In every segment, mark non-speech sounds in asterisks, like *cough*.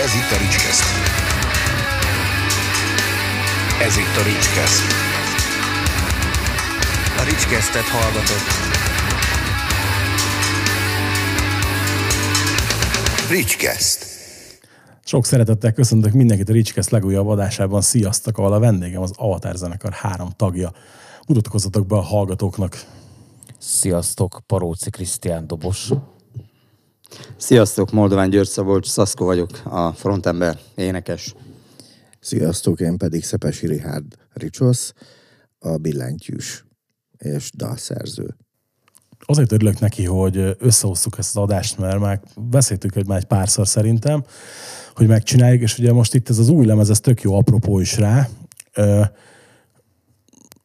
Ez itt a Ricskeszt. Ez itt a Ricskeszt. A Ricskesztet hallgatott. Ricskeszt. Sok szeretettel köszöntök mindenkit a Ricskeszt legújabb adásában. Sziasztok, ahol a vendégem az Avatar zenekar három tagja. Mutatkozzatok be a hallgatóknak. Sziasztok, Paróci Krisztián Dobos. Sziasztok, Moldován György Szabolcs, Szaszko vagyok, a frontember, énekes. Sziasztok, én pedig Szepesi Richard Ricsosz, a billentyűs és dalszerző. Azért örülök neki, hogy összehoztuk ezt az adást, mert már beszéltük, hogy már egy párszor szerintem, hogy megcsináljuk, és ugye most itt ez az új lemez, ez tök jó apropó is rá.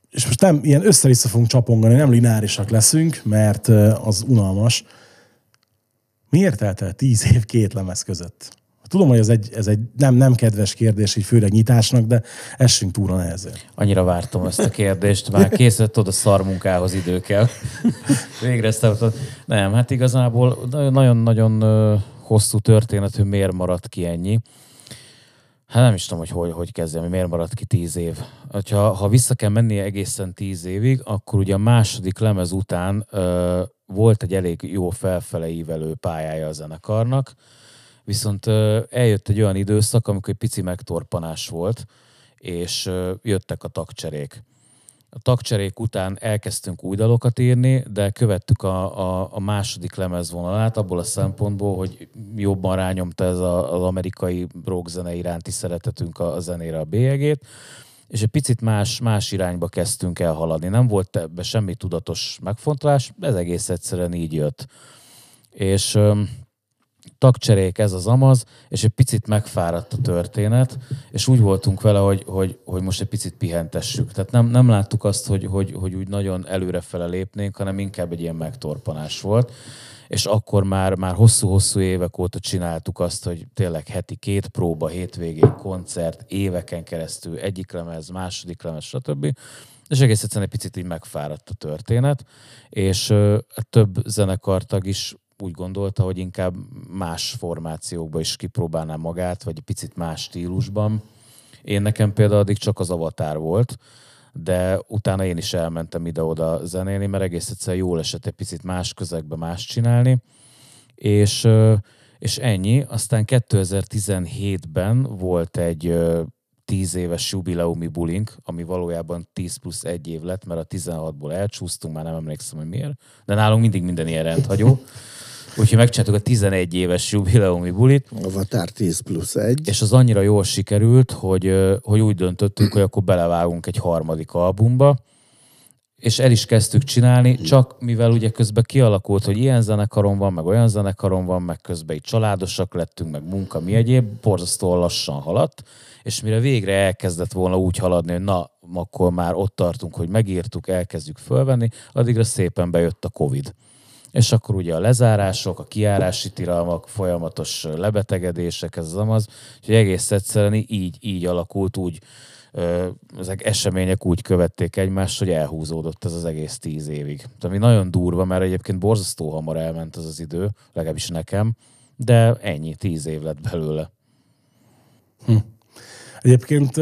És most nem ilyen össze-vissza fogunk csapongani, nem lineárisak leszünk, mert az unalmas. Miért telt el tíz év két lemez között? Tudom, hogy ez egy, ez egy nem, nem kedves kérdés, így főleg nyitásnak, de essünk túra nehezen. Annyira vártam ezt a kérdést, már készült oda szarmunkához idő kell. *laughs* Végre ezt. Nem, hát igazából nagyon-nagyon hosszú történet, hogy miért maradt ki ennyi. Hát nem is tudom, hogy hogy, hogy kezdjem, hogy miért maradt ki tíz év. Ha, ha vissza kell mennie egészen tíz évig, akkor ugye a második lemez után ö, volt egy elég jó felfele ívelő pályája a zenekarnak, viszont eljött egy olyan időszak, amikor egy pici megtorpanás volt, és jöttek a tagcserék. A tagcserék után elkezdtünk új dalokat írni, de követtük a, a, a második lemezvonalát abból a szempontból, hogy jobban rányomta ez a, az amerikai rockzene iránti szeretetünk a, a zenére a bélyegét, és egy picit más, más irányba kezdtünk el haladni. Nem volt ebbe semmi tudatos megfontolás, ez egész egyszerűen így jött. És öm, tagcserék, ez az amaz, és egy picit megfáradt a történet, és úgy voltunk vele, hogy, hogy, hogy most egy picit pihentessük. Tehát nem, nem láttuk azt, hogy, hogy, hogy úgy nagyon előrefele lépnénk, hanem inkább egy ilyen megtorpanás volt. És akkor már, már hosszú-hosszú évek óta csináltuk azt, hogy tényleg heti két próba, hétvégén koncert, éveken keresztül egyik lemez, második lemez, stb. És egész egyszerűen egy picit így megfáradt a történet, és ö, több zenekartag is úgy gondolta, hogy inkább más formációkba is kipróbálná magát, vagy picit más stílusban. Én nekem például addig csak az Avatar volt, de utána én is elmentem ide-oda zenélni, mert egész egyszerűen jól esett egy picit más közegbe más csinálni, és, és ennyi. Aztán 2017-ben volt egy 10 éves jubileumi bulink, ami valójában 10 plusz egy év lett, mert a 16-ból elcsúsztunk, már nem emlékszem, hogy miért, de nálunk mindig minden ilyen rendhagyó. *laughs* Úgyhogy megcsináltuk a 11 éves jubileumi bulit. Avatar 10 plusz 1. És az annyira jól sikerült, hogy, hogy úgy döntöttünk, hogy akkor belevágunk egy harmadik albumba, és el is kezdtük csinálni, csak mivel ugye közben kialakult, hogy ilyen zenekaron van, meg olyan zenekaron van, meg közben így családosak lettünk, meg munka, mi egyéb, borzasztóan lassan haladt, és mire végre elkezdett volna úgy haladni, hogy na, akkor már ott tartunk, hogy megírtuk, elkezdjük fölvenni, addigra szépen bejött a Covid és akkor ugye a lezárások, a kiárási tilalmak, folyamatos lebetegedések, ez az amaz, hogy egész egyszerűen így, így alakult, úgy ezek események úgy követték egymást, hogy elhúzódott ez az egész tíz évig. Ami nagyon durva, mert egyébként borzasztó hamar elment az az idő, legalábbis nekem, de ennyi, tíz év lett belőle. Hm. Egyébként,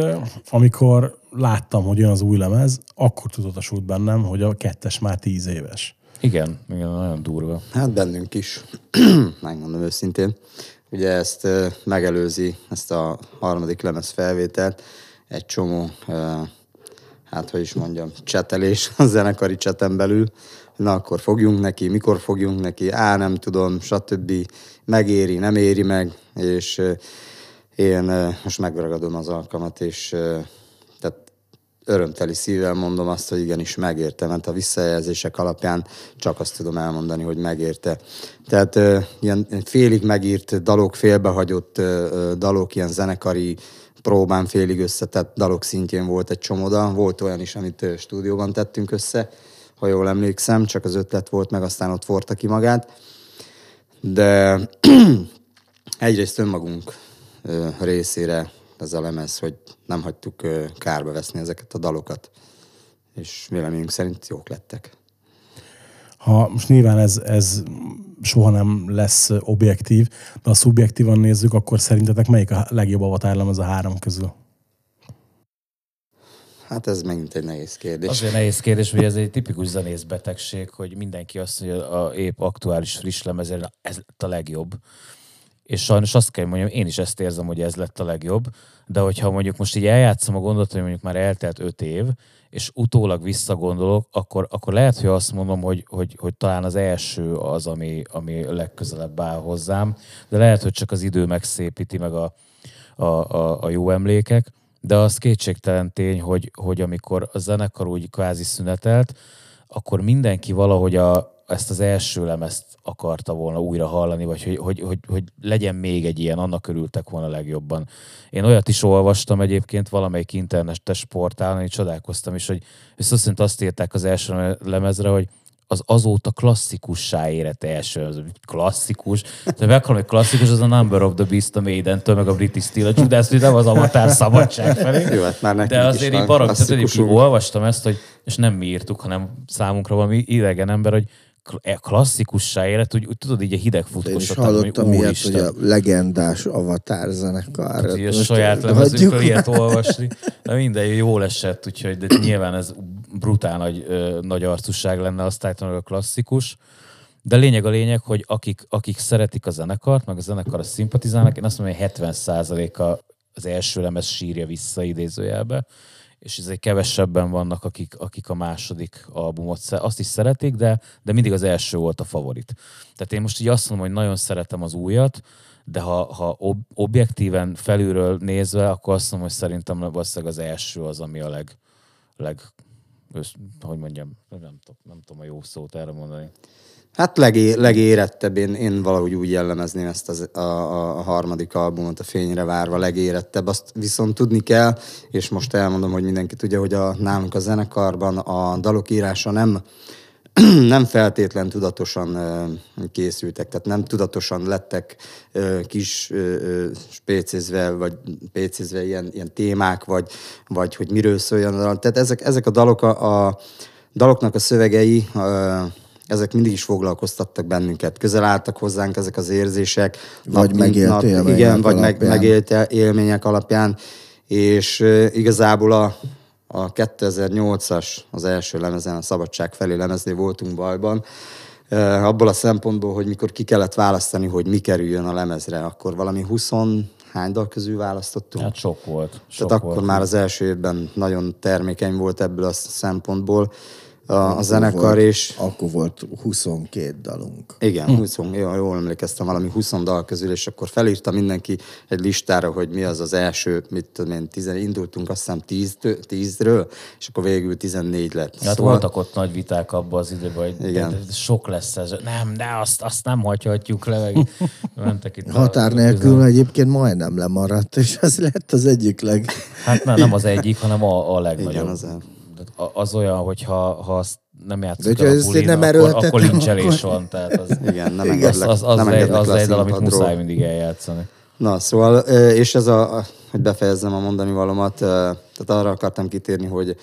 amikor láttam, hogy jön az új lemez, akkor tudatosult bennem, hogy a kettes már tíz éves. Igen, igen, nagyon durva. Hát bennünk is, *clears throat* megmondom őszintén. Ugye ezt megelőzi, ezt a harmadik lemez felvételt, egy csomó, hát hogy is mondjam, csetelés *laughs* a zenekari cseten belül, na akkor fogjunk neki, mikor fogjunk neki, á, nem tudom, stb. Megéri, nem éri meg, és én most megragadom az alkalmat, és örömteli szívvel mondom azt, hogy igenis megérte, mert a visszajelzések alapján csak azt tudom elmondani, hogy megérte. Tehát ö, ilyen félig megírt dalok, félbehagyott ö, dalok, ilyen zenekari próbán félig összetett dalok szintjén volt egy csomoda. Volt olyan is, amit stúdióban tettünk össze, ha jól emlékszem, csak az ötlet volt, meg aztán ott forta ki magát. De *clears throat* egyrészt önmagunk részére ez a lemez, hogy nem hagytuk kárba veszni ezeket a dalokat, és véleményünk szerint jók lettek. Ha most nyilván ez, ez soha nem lesz objektív, de ha szubjektívan nézzük, akkor szerintetek melyik a legjobb avatárlemez a három közül? Hát ez megint egy nehéz kérdés. Azért nehéz kérdés, hogy ez egy tipikus zenész betegség, hogy mindenki azt mondja, hogy a épp aktuális friss lemezére, ez a legjobb. És sajnos azt kell mondjam, én is ezt érzem, hogy ez lett a legjobb, de hogyha mondjuk most így eljátszom a gondot, hogy mondjuk már eltelt öt év, és utólag visszagondolok, akkor, akkor lehet, hogy azt mondom, hogy, hogy, hogy talán az első az, ami, ami legközelebb áll hozzám, de lehet, hogy csak az idő megszépíti meg a, a, a, a jó emlékek, de az kétségtelen tény, hogy, hogy amikor a zenekar úgy kvázi szünetelt, akkor mindenki valahogy a, ezt az első lemezt akarta volna újra hallani, vagy hogy, hogy, hogy, hogy legyen még egy ilyen, annak örültek volna legjobban. Én olyat is olvastam egyébként valamelyik internetes portálon, hogy csodálkoztam is, hogy viszont szerint azt írták az első lemezre, hogy az azóta klasszikussá érett első, az klasszikus. De meghallom, hogy klasszikus, az a Number of the Beast a Maiden-től, meg a British Steel, de ezt nem az Avatar szabadság felé. Jó, hát már De azért így barom, tehát olvastam ezt, hogy, és nem mi írtuk, hanem számunkra valami idegen ember, hogy klasszikussá élet, úgy, úgy tudod, így a hideg is futkosat, hallottam ilyet, hogy a legendás avatar zenekar. Hát, a saját lemezünkről ilyet olvasni. De minden jól esett, úgyhogy de nyilván ez brutál nagy, ö, nagy arcúság lenne, azt állítom, a klasszikus. De lényeg a lényeg, hogy akik, akik szeretik a zenekart, meg a zenekar a szimpatizálnak, én azt mondom, hogy 70%-a az első lemez sírja vissza idézőjelbe, és ezért kevesebben vannak, akik, akik a második albumot azt is szeretik, de, de mindig az első volt a favorit. Tehát én most így azt mondom, hogy nagyon szeretem az újat, de ha, ha ob- objektíven felülről nézve, akkor azt mondom, hogy szerintem valószínűleg az első az, ami a leg, leg össz, hogy mondjam, nem tudom, nem tudom a jó szót erre mondani. Hát legé, legérettebb, én, én valahogy úgy jellemezném ezt az, a, a, a harmadik albumot, a Fényre várva legérettebb. Azt viszont tudni kell, és most elmondom, hogy mindenki tudja, hogy a, nálunk a zenekarban a dalok írása nem, *clears throat* nem feltétlen tudatosan készültek, tehát nem tudatosan lettek kis spécézve, vagy pécézve ilyen, ilyen témák, vagy, vagy hogy miről szóljon a dal. Tehát ezek, ezek a dalok, a, a daloknak a szövegei, ezek mindig is foglalkoztattak bennünket. Közel álltak hozzánk ezek az érzések. Vagy megélt élmények Igen, vagy meg, alapján. megélt el- élmények alapján. És ö, igazából a, a 2008-as, az első lemezen, a Szabadság felé lemeznél voltunk bajban, Ö, abból a szempontból, hogy mikor ki kellett választani, hogy mi kerüljön a lemezre, akkor valami 20 hány dal közül választottunk? Hát sok volt. Sok Tehát akkor volt. már az első évben nagyon termékeny volt ebből a szempontból a, a zenekar, volt- és Akkor volt 22 dalunk. igen, 20, jól, jól emlékeztem, valami 20 dal közül, és akkor felírta mindenki egy listára, hogy mi az az első, mit tudom én, tizen, indultunk azt hiszem 10, 10-ről, és akkor végül 14 lett. Hát szóval... voltak ott nagy viták abban az időben, hogy Igen. de, de sok lesz ez. Nem, de azt, azt nem hagyhatjuk le, meg *laughs* mentek itt. a- Határ nélkül egyébként majdnem lemaradt, és ez lett az egyik leg... Hát nem, nem az egyik, hanem a, a legnagyobb. Igen, az, Az, az olyan, hogy ha, ha azt nem játszunk De hogyha el a bulin, nem akkor, erőltetem, akkor lincselés akkor- van. Tehát az, *laughs* igen, nem az, engedlek, az, az, nem egy, engedlek az le a egy dal, amit muszáj mindig eljátszani. Na, szóval, és ez a, hogy befejezzem a mondani valamat, tehát arra akartam kitérni, hogy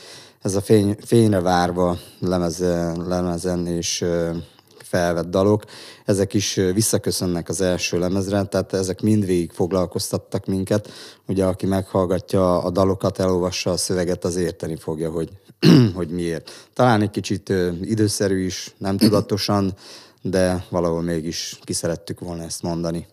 ez a fény, fényre várva lemez, lemezen és felvett dalok, ezek is visszaköszönnek az első lemezre, tehát ezek mindvégig foglalkoztattak minket. Ugye, aki meghallgatja a dalokat, elolvassa a szöveget, az érteni fogja, hogy, *clears throat* hogy miért. Talán egy kicsit időszerű is, nem *clears throat* tudatosan, de valahol mégis ki szerettük volna ezt mondani.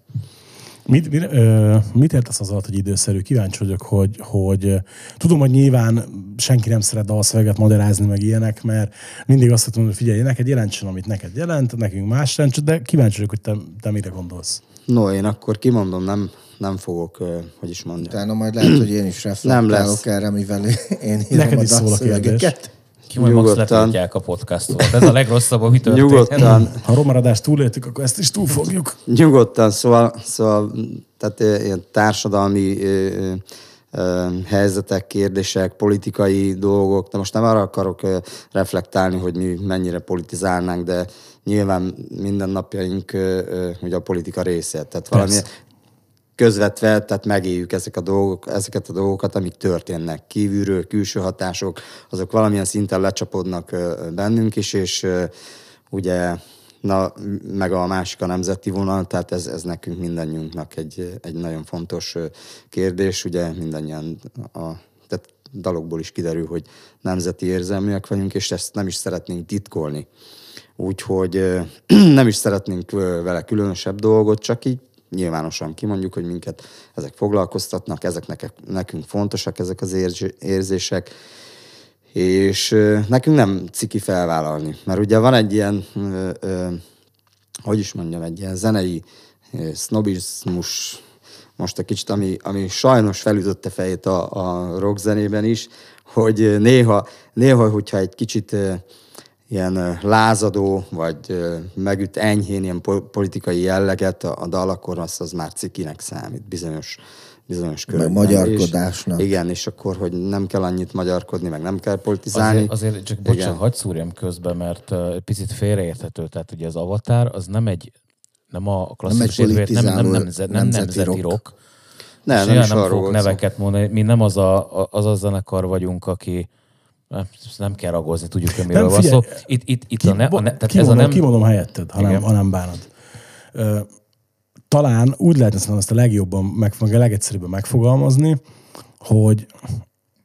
Mit, mit, ö, mit értesz az alatt, hogy időszerű? Kíváncsi vagyok, hogy, hogy tudom, hogy nyilván senki nem szeret dalszöveget magyarázni, meg ilyenek, mert mindig azt mondom, hogy figyelj, neked jelentsen, amit neked jelent, nekünk más jelentsen, de kíváncsi vagyok, hogy te, te mire gondolsz. No, én akkor kimondom, nem, nem fogok, hogy is mondjam. Utána majd lehet, hogy én is reflektálok lesz. erre, mivel én írom Neked a is szól a kérdés. Ki majd Nyugodtan. a podcastot. Ez a legrosszabb, ami történhet. Nyugodtan, *laughs* Ha a romaradást túléltük, akkor ezt is túlfogjuk. nyugodtan, szóval, szóval tehát ilyen társadalmi ö, ö, ö, helyzetek, kérdések, politikai dolgok, de most nem arra akarok reflektálni, hogy mi mennyire politizálnánk, de nyilván mindennapjaink ö, ö, ugye a politika része. Tehát valami. Közvetve, tehát megéljük ezek a dolgok, ezeket a dolgokat, amik történnek kívülről, külső hatások, azok valamilyen szinten lecsapodnak bennünk is, és ugye na, meg a másik a nemzeti vonal, tehát ez, ez nekünk mindannyiunknak egy, egy nagyon fontos kérdés, ugye mindannyian a, tehát dalokból is kiderül, hogy nemzeti érzelműek vagyunk, és ezt nem is szeretnénk titkolni. Úgyhogy *clears throat* nem is szeretnénk vele különösebb dolgot, csak így nyilvánosan kimondjuk, hogy minket ezek foglalkoztatnak, ezek nekünk fontosak, ezek az érz- érzések, és nekünk nem ciki felvállalni, mert ugye van egy ilyen, ö, hogy is mondjam, egy ilyen zenei sznobizmus, most egy kicsit, ami, ami sajnos felütötte fejét a, a rock is, hogy néha, néha hogyha egy kicsit ilyen lázadó, vagy megüt enyhén ilyen po- politikai jelleget a, a dal, akkor az, az már cikinek számít bizonyos bizonyos körökben. magyarkodásnak. És, igen, és akkor, hogy nem kell annyit magyarkodni, meg nem kell politizálni. Azért, azért csak bocsánat, Igen. hagyd szúrjam közben, mert uh, egy picit félreérthető. Tehát ugye az Avatar az nem egy nem a klasszikus egy érvét- nem, nem, politizáló nemzet, nem nemzeti rock. rock. Nem, nem is nem arról fogok neveket mondani. Mi nem az a, a- az a zenekar vagyunk, aki nem, kell ragozni, tudjuk, hogy miről van szó. Itt, itt, itt Ki, a, ne, a ne, tehát ez a kimondom, nem... kimondom helyetted, ha nem, ha nem bánod. Ö, talán úgy lehetne szerintem ezt a legjobban, meg, meg a legegyszerűbben megfogalmazni, hogy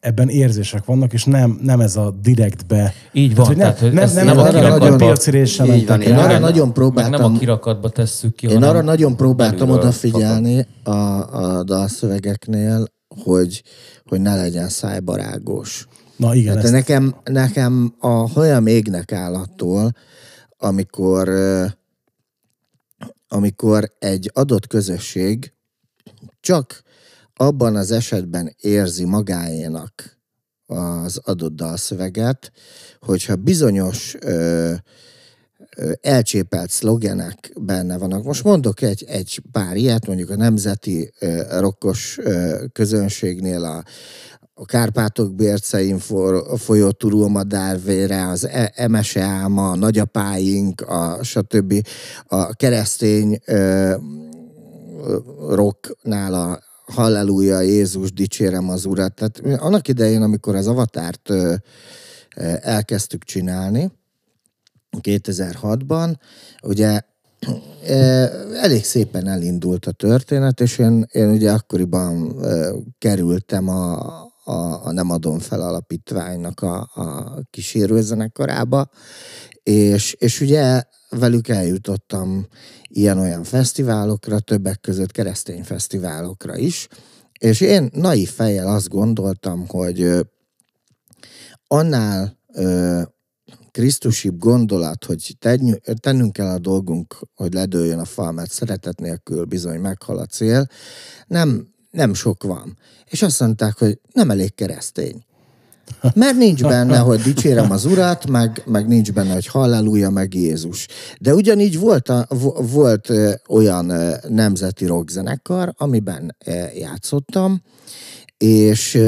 ebben érzések vannak, és nem, nem ez a direktbe. Így van, hogy nem, tehát, hogy nem, ez nem, nem nem, a nem, a piacirésre Így mentek van, én arra nagyon meg próbáltam- nem a kirakatba tesszük ki, Én arra nagyon próbáltam odafigyelni a, a dalszövegeknél, hogy, hogy ne legyen szájbarágos. Na igen, Tehát ezt, nekem, nekem a hajam égnek áll attól, amikor, amikor egy adott közösség csak abban az esetben érzi magáénak az adott dalszöveget, hogyha bizonyos ö, elcsépelt szlogenek benne vannak. Most mondok egy, egy pár ilyet, mondjuk a nemzeti rokkos közönségnél a, a Kárpátok bércein for, folyó turulmadárvére, az e- Emese Álma, a nagyapáink, a stb. A keresztény ö, rocknál a Halleluja, Jézus, dicsérem az Urat. Tehát annak idején, amikor az Avatárt ö, elkezdtük csinálni, 2006-ban, ugye elég szépen elindult a történet, és én, én ugye akkoriban kerültem a, a, a Nem adom fel alapítványnak a, a kísérőzenekarába, és, és ugye velük eljutottam ilyen-olyan fesztiválokra, többek között keresztény fesztiválokra is, és én naív fejjel azt gondoltam, hogy annál ö, krisztusibb gondolat, hogy tennünk kell a dolgunk, hogy ledőljön a fal, mert szeretet nélkül bizony meghal a cél, nem, nem sok van. És azt mondták, hogy nem elég keresztény. Mert nincs benne, hogy dicsérem az Urat, meg, meg nincs benne, hogy halleluja, meg Jézus. De ugyanígy volt, a, vo- volt olyan nemzeti rockzenekar, amiben játszottam, és,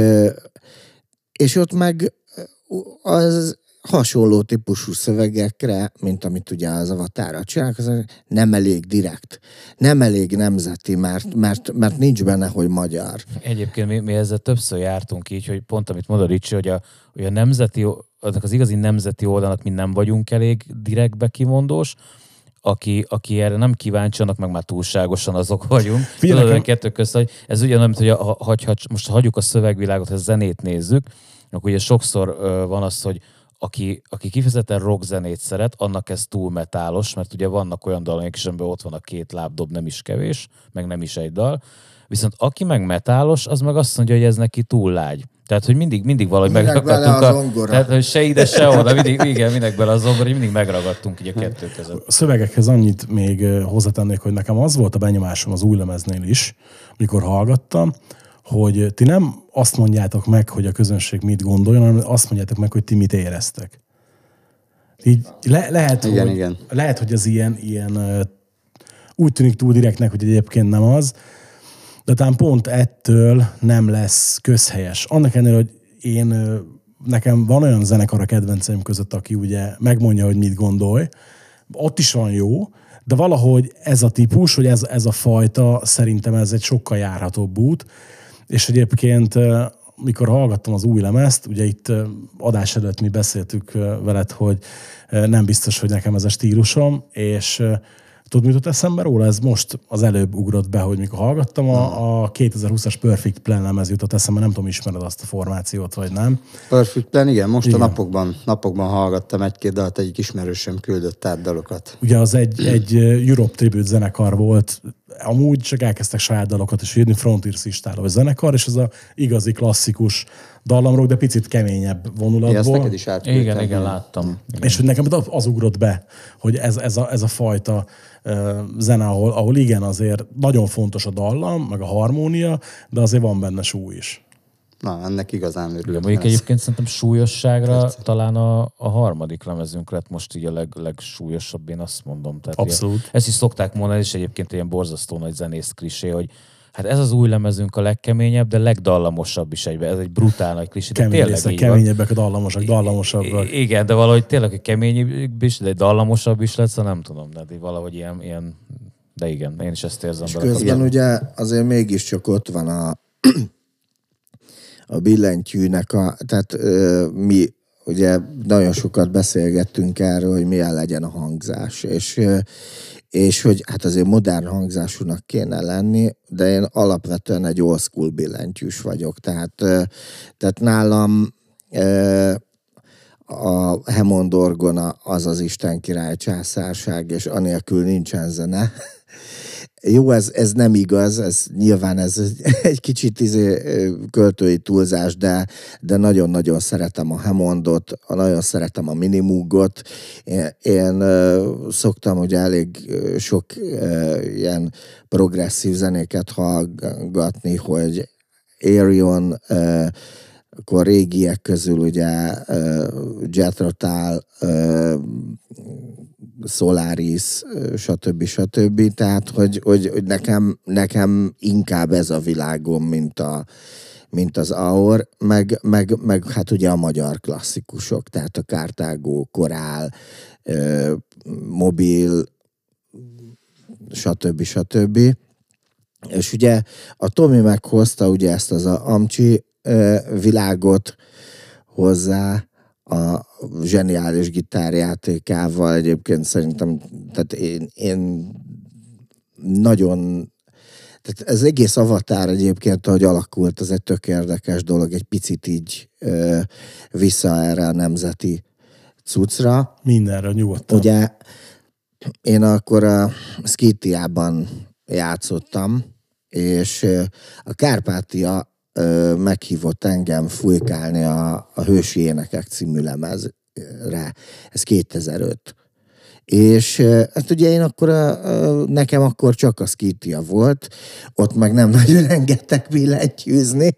és ott meg az hasonló típusú szövegekre, mint amit ugye az avatára csinálnak, az nem elég direkt, nem elég nemzeti, mert, mert, mert nincs benne, hogy magyar. Egyébként mi, mi ezzel többször jártunk így, hogy pont amit mondod Ricsi, hogy a, hogy a nemzeti, azok az igazi nemzeti oldalnak mi nem vagyunk elég direktbe kimondós, aki, aki erre nem kíváncsi, annak meg már túlságosan azok vagyunk. Tudod, a kettő közt, hogy ez ugyanolyan, mint hogy a, ha, ha, ha, most hagyjuk a szövegvilágot, ha a zenét nézzük, akkor ugye sokszor ö, van az, hogy aki, aki kifejezetten rock zenét szeret, annak ez túl metálos, mert ugye vannak olyan dalok is, amiben ott van a két lábdob, nem is kevés, meg nem is egy dal. Viszont aki meg metálos, az meg azt mondja, hogy ez neki túl lágy. Tehát, hogy mindig, mindig valahogy Minek megragadtunk. bele a zongora? tehát, hogy se ide, se oda, mindig, igen, minek bele a zongora, mindig megragadtunk így a kettő között. A szövegekhez annyit még hozzátennék, hogy nekem az volt a benyomásom az új lemeznél is, mikor hallgattam, hogy ti nem azt mondjátok meg, hogy a közönség mit gondoljon, hanem azt mondjátok meg, hogy ti mit éreztek. Így le, lehet, Igen, hogy, igen. lehet, hogy az ilyen, ilyen úgy tűnik túl direktnek, hogy egyébként nem az, de talán pont ettől nem lesz közhelyes. Annak ellenére, hogy én, nekem van olyan zenekar a kedvenceim között, aki ugye megmondja, hogy mit gondolj, ott is van jó, de valahogy ez a típus, hogy ez, ez a fajta, szerintem ez egy sokkal járhatóbb út, és egyébként mikor hallgattam az új lemezt, ugye itt adás előtt mi beszéltük veled, hogy nem biztos, hogy nekem ez a stílusom, és Tudod, mit jutott eszembe róla? Ez most az előbb ugrott be, hogy mikor hallgattam, a, a 2020-as Perfect Plan lemez jutott eszembe, nem tudom, ismered azt a formációt, vagy nem. Perfect Plan, igen, most Igen. a napokban, napokban hallgattam egy-két dalt, egyik ismerősöm küldött át dalokat. Ugye az egy, egy Europe Tribute zenekar volt, amúgy csak elkezdtek saját dalokat is írni, Frontiers istáló zenekar, és ez a igazi klasszikus dallamrock, de picit keményebb Ja, ezt vonulatból. neked is átküldtem. Igen, igen, láttam. És hogy nekem az ugrott be, hogy ez, ez, a, ez a fajta uh, zene, ahol, ahol igen, azért nagyon fontos a dallam, meg a harmónia, de azért van benne súly is. Na, ennek igazán örülök. mondjuk Ez- egyébként szerintem súlyosságra talán a, a harmadik lemezünk lett most így a leg, legsúlyosabb, én azt mondom. Tehát Abszolút. Ilyen, ezt is szokták mondani, és egyébként ilyen borzasztó nagy zenész klisé, hogy hát ez az új lemezünk a legkeményebb, de legdallamosabb is egyben. Ez egy brutál nagy klisé. Kemény tényleg keményebbek a dallamosak, dallamosabbak. Igen, de valahogy tényleg, keményebb is, de egy dallamosabb is lesz, nem tudom, de így valahogy ilyen, ilyen de igen, én is ezt érzem. És közben ugye azért mégiscsak ott van a, a billentyűnek a, tehát ö, mi ugye nagyon sokat beszélgettünk erről, hogy milyen legyen a hangzás, és, és hogy hát azért modern hangzásúnak kéne lenni, de én alapvetően egy old school billentyűs vagyok, tehát, tehát nálam a Hammond orgona az az Isten király császárság, és anélkül nincsen zene. Jó, ez, ez nem igaz, ez nyilván ez egy- *laughs* kicsit izé, költői túlzás, de, de nagyon-nagyon szeretem a Hammondot, nagyon szeretem a Minimoogot. Én, én szoktam ugye elég sok ilyen progresszív zenéket hallgatni, hogy Arion, akkor régiek közül ugye Jethro Tull, Solaris, stb. stb. Tehát, hogy, hogy, hogy nekem, nekem inkább ez a világom, mint, a, mint az Aor, meg, meg, meg hát ugye a magyar klasszikusok, tehát a Kártágó, Korál, ö, Mobil, stb. stb. És ugye a Tomi meghozta ugye ezt az a Amcsi ö, világot hozzá a zseniális gitárjátékával egyébként szerintem, tehát én, én nagyon tehát ez egész avatár egyébként, ahogy alakult, az egy tök érdekes dolog, egy picit így ö, vissza erre a nemzeti cuccra. Mindenre nyugodtan. Ugye én akkor a Skitiában játszottam, és a Kárpátia meghívott engem fújkálni a, a Hősi Énekek című lemezre. Ez 2005. És hát ugye én akkor, a, ö, nekem akkor csak a Skitia volt, ott meg nem *laughs* nagyon engedtek billentyűzni,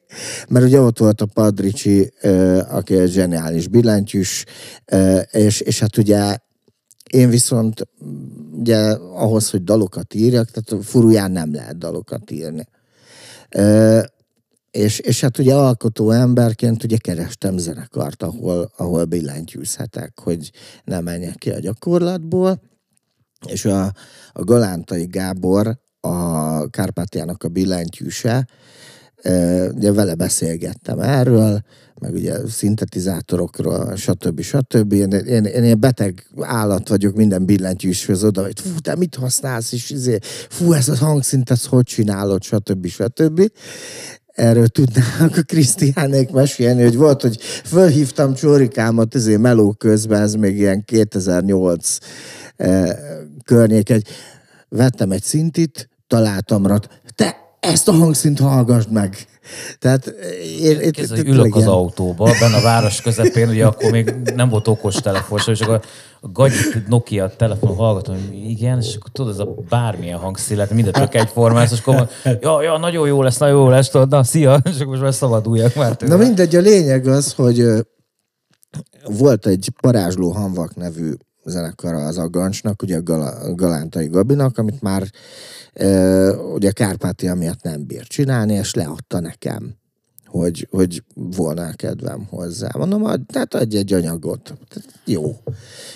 mert ugye ott volt a Padricsi, aki egy zseniális billentyűs, és, és hát ugye én viszont ugye ahhoz, hogy dalokat írjak, tehát furuján nem lehet dalokat írni. És, és hát ugye alkotó emberként ugye kerestem zenekart, ahol, ahol billentyűzhetek, hogy ne menjek ki a gyakorlatból. És a, a Galántai Gábor, a Kárpátiának a billentyűse, ugye vele beszélgettem erről, meg ugye szintetizátorokról, stb. stb. Én, én, én ilyen beteg állat vagyok minden billentyűshöz oda, hogy fú, te mit használsz, és izé, fú, ez a hangszint, ezt hogy csinálod, stb. stb. Erről tudnának a Krisztiánék mesélni, hogy volt, hogy fölhívtam Csórikámat izé meló közben, ez még ilyen 2008 eh, környék, egy, vettem egy szintit, találtam rá, te ezt a hangszint hallgassd meg. Tehát én, én, Kézzel, hogy ülök az autóba, benne a város közepén, ugye akkor még nem volt okos telefon, és akkor a gagyit Nokia telefon hallgatom, hogy igen, és akkor tudod, ez a bármilyen hangszín, lehet mindent tök egyformás, és akkor mondom, ja, ja, nagyon jó lesz, nagyon jó lesz, tudod, na, szia, *laughs* és akkor most már szabaduljak már tőle. Na mindegy, a lényeg az, hogy volt egy Parázsló Hanvak nevű zenekara az Agancsnak, ugye a Gala, Galántai Gabinak, amit már ö, ugye Kárpátia miatt nem bír csinálni, és leadta nekem, hogy, hogy volna kedvem hozzá. Mondom, tehát adj egy anyagot. Jó.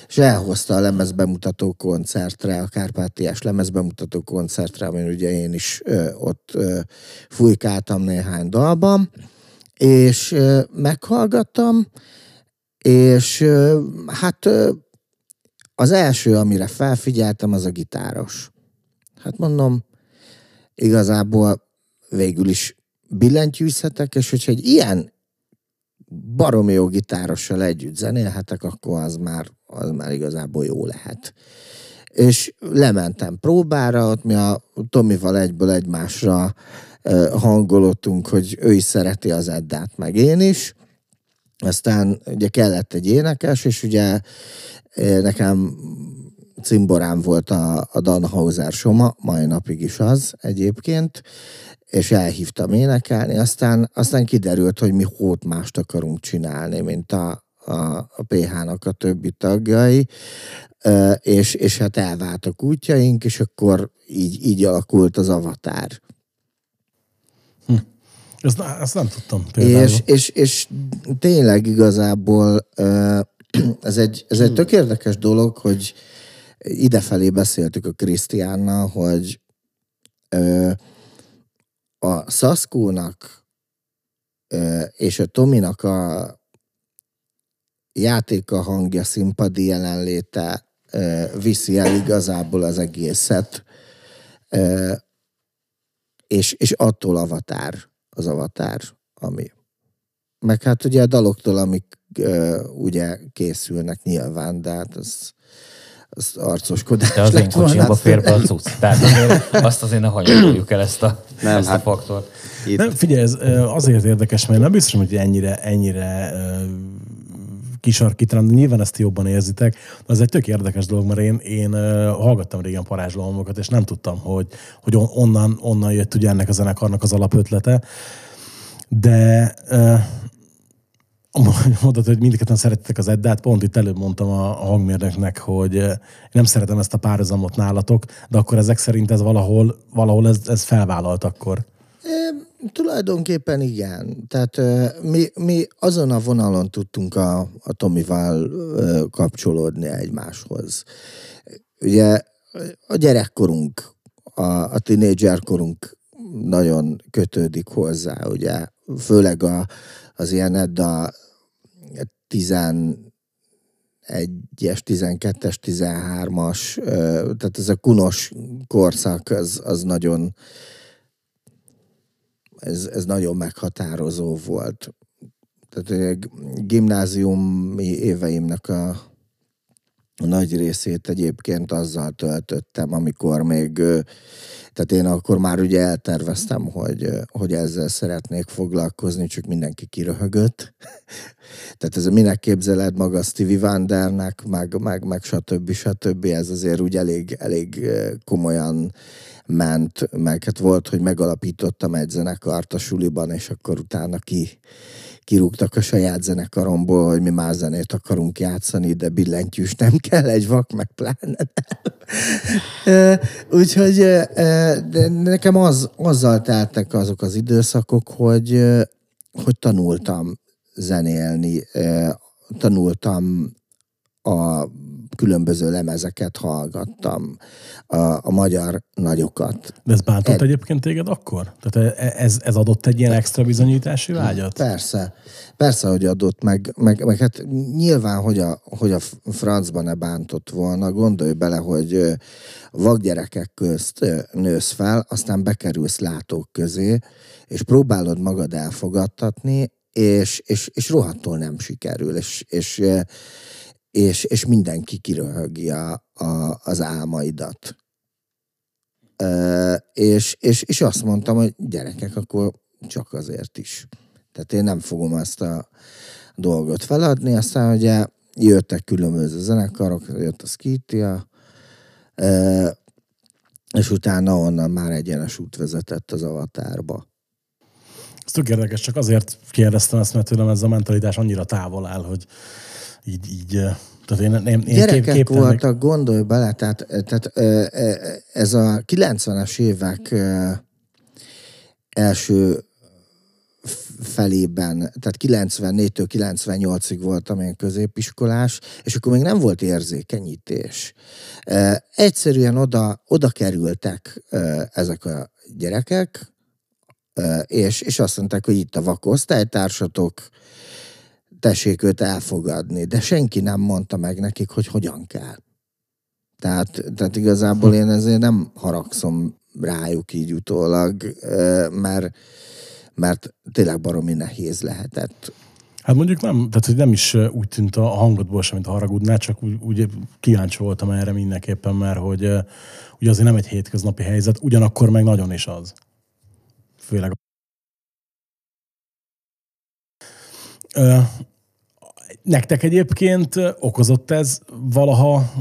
És elhozta a lemezbemutató koncertre, a Kárpátiás lemezbemutató koncertre, amin ugye én is ö, ott ö, fújkáltam néhány dalban, és ö, meghallgattam, és ö, hát ö, az első, amire felfigyeltem, az a gitáros. Hát mondom, igazából végül is billentyűzhetek, és hogyha egy ilyen baromi jó gitárossal együtt zenélhetek, akkor az már, az már igazából jó lehet. És lementem próbára, ott mi a Tomival egyből egymásra hangolottunk, hogy ő is szereti az Eddát, meg én is. Aztán ugye kellett egy énekes, és ugye nekem cimborám volt a, a Danhauser Soma, mai napig is az egyébként, és elhívtam énekelni, aztán, aztán kiderült, hogy mi hót mást akarunk csinálni, mint a, a, a PH-nak a többi tagjai, és, és hát elváltak útjaink, és akkor így, így alakult az avatár. Hm. Ezt, ezt nem tudtam például. És, és, és tényleg igazából *clears throat* ez egy, ez egy tök érdekes dolog, hogy idefelé beszéltük a Krisztiánnal, hogy a Szaszkónak és a Tominak a játéka hangja, színpadi jelenléte viszi el igazából az egészet, és, és attól avatár az avatár, ami. Meg hát ugye a daloktól, amik ugye készülnek nyilván, de hát az az arcoskodás. De az én kocsimba fér be a cucc. Tehát azért, azt azért ne hanyagoljuk el ezt a, nem, ezt hát, a faktort. Itt... Nem, figyelj, ez azért érdekes, mert nem biztos, hogy ennyire, ennyire kisarkítanám, de nyilván ezt jobban érzitek. Ez egy tök érdekes dolog, mert én, én hallgattam régen parázslómokat, és nem tudtam, hogy, hogy onnan, onnan jött ugye ennek a zenekarnak az alapötlete. De mondod, hogy mindketten szerettek az Eddát, pont itt előbb mondtam a, a hangmérnöknek, hogy nem szeretem ezt a párhuzamot nálatok, de akkor ezek szerint ez valahol, valahol ez, ez felvállalt akkor. É, tulajdonképpen igen. Tehát mi, mi azon a vonalon tudtunk a, a Tomival kapcsolódni egymáshoz. Ugye a gyerekkorunk, a, a tinédzserkorunk nagyon kötődik hozzá, ugye, főleg a, az ilyen Edda 11-es, 12-es, 13-as, tehát ez a kunos korszak, az, az nagyon ez, ez nagyon meghatározó volt. Tehát a gimnáziumi éveimnek a, nagy részét egyébként azzal töltöttem, amikor még tehát én akkor már ugye elterveztem, hogy, hogy ezzel szeretnék foglalkozni, csak mindenki kiröhögött. *laughs* Tehát ez a minek képzeled maga Stevie Wondernek, meg, meg, meg stb. stb. Ez azért úgy elég, elég komolyan ment, meg hát volt, hogy megalapítottam egy zenekart a suliban, és akkor utána ki, kirúgtak a saját zenekaromból, hogy mi más zenét akarunk játszani, de billentyűs nem *laughs* kell, egy vak meg pláne *laughs* Úgyhogy de nekem az, azzal teltek azok az időszakok, hogy, hogy tanultam zenélni, tanultam a különböző lemezeket hallgattam, a, a magyar nagyokat. De ez bántott Ed... egyébként téged akkor? Tehát e- ez, ez adott egy ilyen extra bizonyítási vágyat? Persze. Persze, hogy adott, meg, meg, meg hát nyilván, hogy a, hogy a francban ne bántott volna, gondolj bele, hogy vakgyerekek közt nősz fel, aztán bekerülsz látók közé, és próbálod magad elfogadtatni, és, és, és rohadtól nem sikerül, és, és és, és mindenki kiröhögi a, a, az álmaidat. Ö, és, és, és azt mondtam, hogy gyerekek, akkor csak azért is. Tehát én nem fogom ezt a dolgot feladni, aztán ugye jöttek különböző zenekarok, jött a Skitia, és utána onnan már egyenes út vezetett az avatárba. Ez tök érdekes, csak azért kérdeztem ezt, mert tőlem ez a mentalitás annyira távol áll, hogy így, így tehát én, én, én Gyerekek kép, voltak, gondolj bele, tehát, tehát ez a 90-es évek első felében, tehát 94-től 98-ig voltam én középiskolás, és akkor még nem volt érzékenyítés. Egyszerűen oda, oda kerültek ezek a gyerekek, és, és azt mondták, hogy itt a vakosztálytársatok, tessék őt elfogadni, de senki nem mondta meg nekik, hogy hogyan kell. Tehát, tehát igazából én ezért nem haragszom rájuk így utólag, mert, mert tényleg baromi nehéz lehetett. Hát mondjuk nem, tehát hogy nem is úgy tűnt a hangodból sem, mint a haragudnál, csak úgy, úgy kíváncsi voltam erre mindenképpen, mert hogy ugye azért nem egy hétköznapi helyzet, ugyanakkor meg nagyon is az. Főleg. Nektek egyébként okozott ez valaha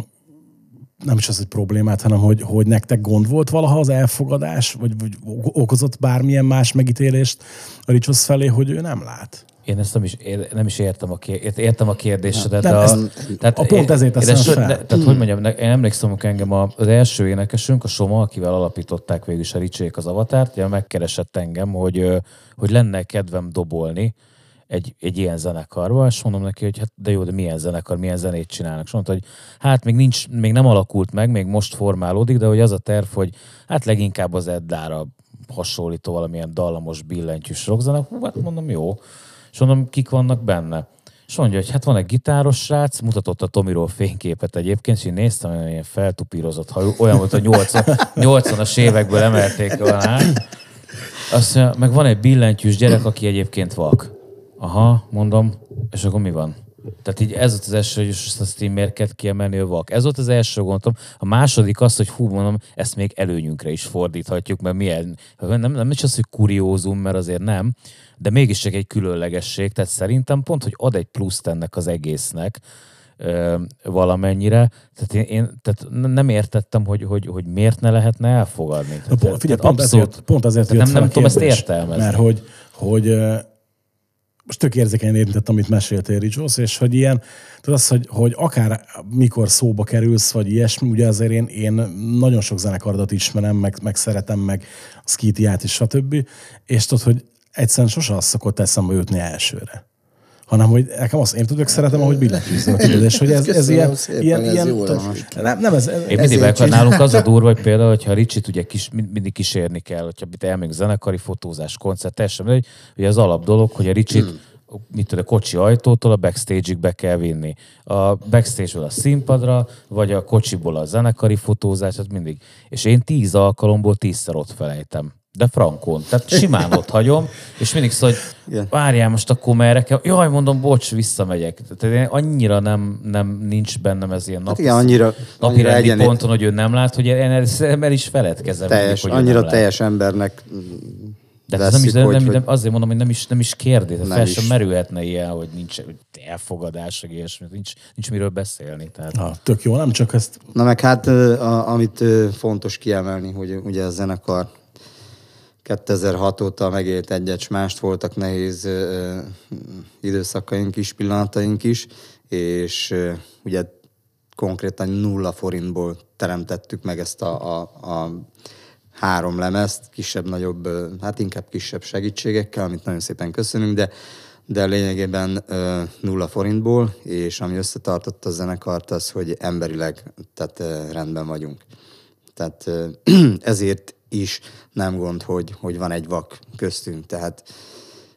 nem is az, hogy problémát, hanem hogy, hogy nektek gond volt valaha az elfogadás, vagy, vagy okozott bármilyen más megítélést a Ricsos felé, hogy ő nem lát? Én ezt nem is, nem is értem a, kér, értem a kérdésedet. Nem, a, ez, tehát a pont ezért teszem de, fel. De, tehát, hogy mondjam, én emlékszem, hogy engem az első énekesünk, a Soma, akivel alapították végül is a Ricsék az avatárt, ja, megkeresett engem, hogy, hogy lenne kedvem dobolni egy, egy ilyen zenekarba, és mondom neki, hogy hát de jó, de milyen zenekar, milyen zenét csinálnak. És mondta, hogy hát még, nincs, még nem alakult meg, még most formálódik, de hogy az a terv, hogy hát leginkább az Eddára hasonlító valamilyen dallamos billentyűs rockzenek. Hát mondom, jó. És mondom, kik vannak benne. És mondja, hogy hát van egy gitáros srác, mutatott a Tomiról fényképet egyébként, és én néztem, hogy ilyen feltupírozott hajú, olyan volt, hogy 80, 80-as évekből emelték volna Azt mondja, meg van egy billentyűs gyerek, aki egyébként vak. Aha, mondom, és akkor mi van? Tehát így ez volt az első, hogy ezt a streamerket kiemelni a vak. Ez volt az első gondom. A második az, hogy hú, mondom, ezt még előnyünkre is fordíthatjuk, mert milyen, nem, nem is az, hogy kuriózum, mert azért nem, de mégis csak egy különlegesség. Tehát szerintem pont, hogy ad egy pluszt ennek az egésznek, ö, valamennyire. Tehát én, én tehát nem értettem, hogy, hogy, hogy miért ne lehetne elfogadni. Tehát, pont, figyelj, pont, abszolút, ezért, pont azért nem, nem tudom ezt értelmezni. Mert hogy, hogy most tök érzékenyen érintett, amit meséltél, Ricsos, és hogy ilyen, tudod az, hogy, hogy akár mikor szóba kerülsz, vagy ilyesmi, ugye azért én, én nagyon sok zenekarodat ismerem, meg, meg szeretem, meg a skitiát is, stb. És tudod, hogy egyszerűen sose azt szokott eszembe jutni elsőre hanem hogy nekem azt, én tudok szeretem, ahogy billentyűzöl, tudod, és hogy ez, ez, ez ilyen, szépen, ilyen, ez ilyen nem, nem, ez, ez Én mindig meg, nálunk az a durva, hogy például, hogyha Ricsit ugye kis, mindig kísérni kell, hogyha elmegyünk zenekari fotózás, koncert, teljesen hogy az alap dolog, hogy a Ricsit hmm. mit tudom, a kocsi ajtótól a backstage-ig be kell vinni. A backstage-ből a színpadra, vagy a kocsiból a zenekari fotózás, az mindig. És én tíz alkalomból tízszer ott felejtem de frankon. Tehát simán ott hagyom, és mindig szól, hogy várjál most akkor merre kell. Jaj, mondom, bocs, visszamegyek. Tehát én annyira nem, nem nincs bennem ez ilyen napi, hát igen, annyira, napi annyira egyenét... ponton, hogy ő nem lát, hogy én el is feledkezem. Teljes, mindig, annyira teljes embernek de ez nem is, hogy, nem, nem, azért mondom, hogy nem is, nem is kérdés, nem fel sem merülhetne ilyen, hogy nincs hogy elfogadás, vagy ilyesmi, nincs, nincs miről beszélni. Tehát... Ha, tök jó, nem csak ezt... Na meg hát, a, amit fontos kiemelni, hogy ugye a zenekar 2006 óta megélt egyet mást, voltak nehéz időszakaink is, pillanataink is, és ugye konkrétan nulla forintból teremtettük meg ezt a, a, a három lemezt, kisebb-nagyobb, hát inkább kisebb segítségekkel, amit nagyon szépen köszönünk, de, de lényegében ö, nulla forintból, és ami összetartotta a zenekart, az, hogy emberileg tehát, ö, rendben vagyunk. Tehát ö, *clears throat* ezért is nem gond, hogy, hogy van egy vak köztünk. Tehát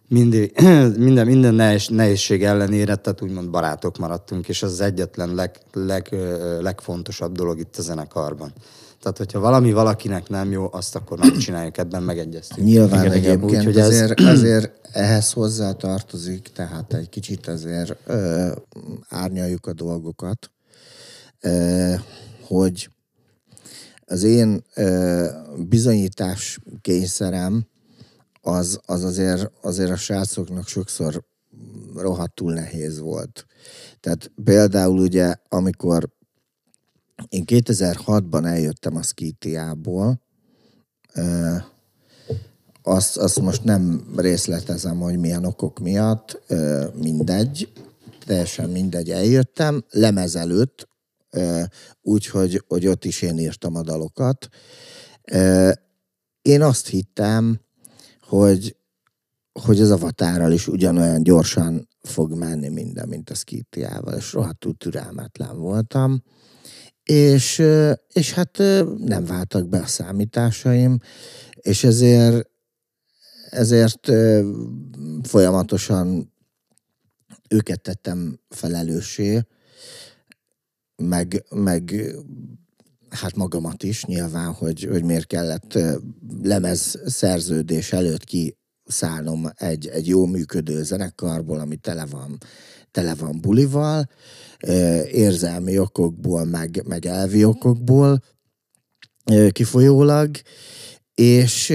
mindig, *clears throat* minden, minden nehéz, nehézség ellenére, tehát úgymond barátok maradtunk, és az, az egyetlen leg, leg, legfontosabb dolog itt a zenekarban. Tehát, hogyha valami valakinek nem jó, azt akkor nem csináljuk, ebben megegyeztünk. Nyilván igen, egyébként úgy, azért, ez... azért ehhez hozzá tartozik, tehát egy kicsit azért ö, árnyaljuk a dolgokat, ö, hogy az én ö, bizonyítás kényszerem az, az azért, azért a srácoknak sokszor rohadtul nehéz volt. Tehát például ugye, amikor én 2006-ban eljöttem a Skitiából, ö, azt, azt most nem részletezem, hogy milyen okok miatt, ö, mindegy, teljesen mindegy, eljöttem, lemez előtt, úgyhogy hogy ott is én írtam a dalokat. Én azt hittem, hogy, hogy az avatárral is ugyanolyan gyorsan fog menni minden, mint a skitiával, és rohadtul türelmetlen voltam. És, és hát nem váltak be a számításaim, és ezért ezért folyamatosan őket tettem felelőssé, meg, meg hát magamat is nyilván, hogy, hogy miért kellett lemez szerződés előtt kiszállnom egy, egy jó működő zenekarból, ami tele van, tele van bulival, érzelmi okokból, meg, meg elvi okokból kifolyólag, és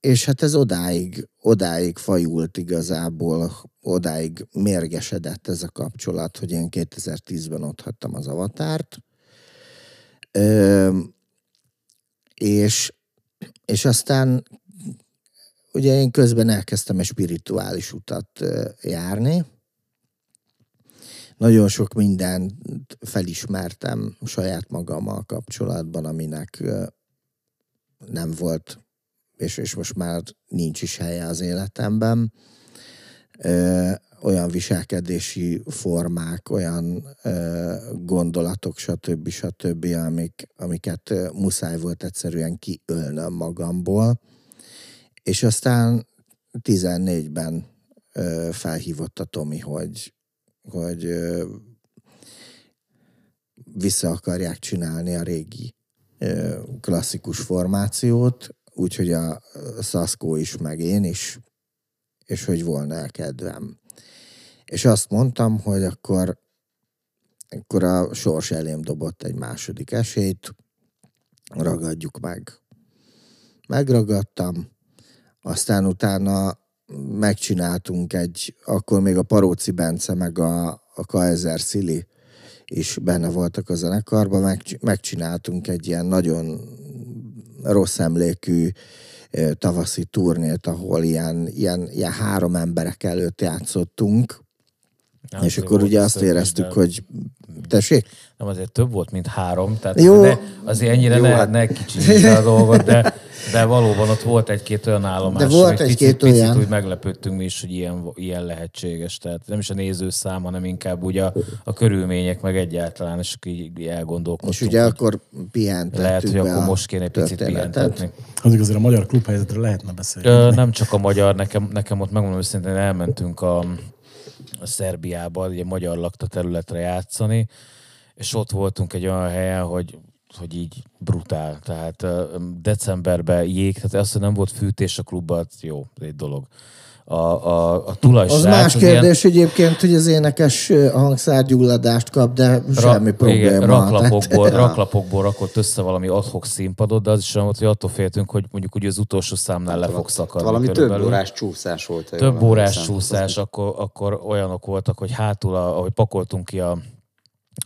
és hát ez odáig, odáig fajult igazából, odáig mérgesedett ez a kapcsolat, hogy én 2010-ben ott hagytam az avatárt. Ö, és, és aztán ugye én közben elkezdtem egy spirituális utat járni. Nagyon sok mindent felismertem saját magammal kapcsolatban, aminek nem volt és, és most már nincs is helye az életemben. Ö, olyan viselkedési formák, olyan ö, gondolatok, stb. stb., amik, amiket ö, muszáj volt egyszerűen kiölnöm magamból. És aztán 14-ben ö, felhívott a Tomi, hogy, hogy ö, vissza akarják csinálni a régi klasszikus formációt, úgyhogy a Szaszkó is, meg én is, és hogy volna el kedvem. És azt mondtam, hogy akkor, akkor a sors elém dobott egy második esélyt, ragadjuk meg. Megragadtam, aztán utána megcsináltunk egy, akkor még a Paróci Bence, meg a, a Kaiser Szili is benne voltak a zenekarban, meg, megcsináltunk egy ilyen nagyon rossz emlékű tavaszi turnét, ahol ilyen, ilyen, ilyen három emberek előtt játszottunk, Nem, és akkor ugye az azt éreztük, de- hogy tessék? Nem, azért több volt, mint három, tehát Jó. Ne, azért ennyire Jó, ne, hát- ne kicsinyítsd el a dolgot, de, *laughs* de valóban ott volt egy-két olyan állomás, De volt hogy egy-két picit, picit olyan. úgy meglepődtünk mi is, hogy ilyen, ilyen lehetséges. Tehát nem is a nézőszám, hanem inkább úgy a, a körülmények, meg egyáltalán, és így elgondolkodtunk. És ugye akkor pihentettük lehet, hogy akkor most kéne egy picit pihentetni. Az azért a magyar klubhelyzetre lehetne beszélni. Ö, nem csak a magyar, nekem, nekem ott megmondom őszintén, elmentünk a, a Szerbiába, ugye magyar lakta területre játszani, és ott voltunk egy olyan helyen, hogy hogy így brutál. Tehát decemberben jég, tehát az, hogy nem volt fűtés a klubban, jó, egy dolog. A, a, a tulajsrác... Az más az ilyen- kérdés egyébként, hogy az énekes hangszárgyulladást kap, de semmi probléma. Igen, *laughs* raklapokból, Tehát- raklapokból rakott össze valami adhok színpadot, de az is olyan volt, hogy attól féltünk, hogy mondjuk ugye az utolsó számnál le fog szakadni. Valami körülbelül. több órás csúszás volt. Több órás csúszás, akkor, akkor olyanok voltak, hogy hátul, a, ahogy pakoltunk ki a,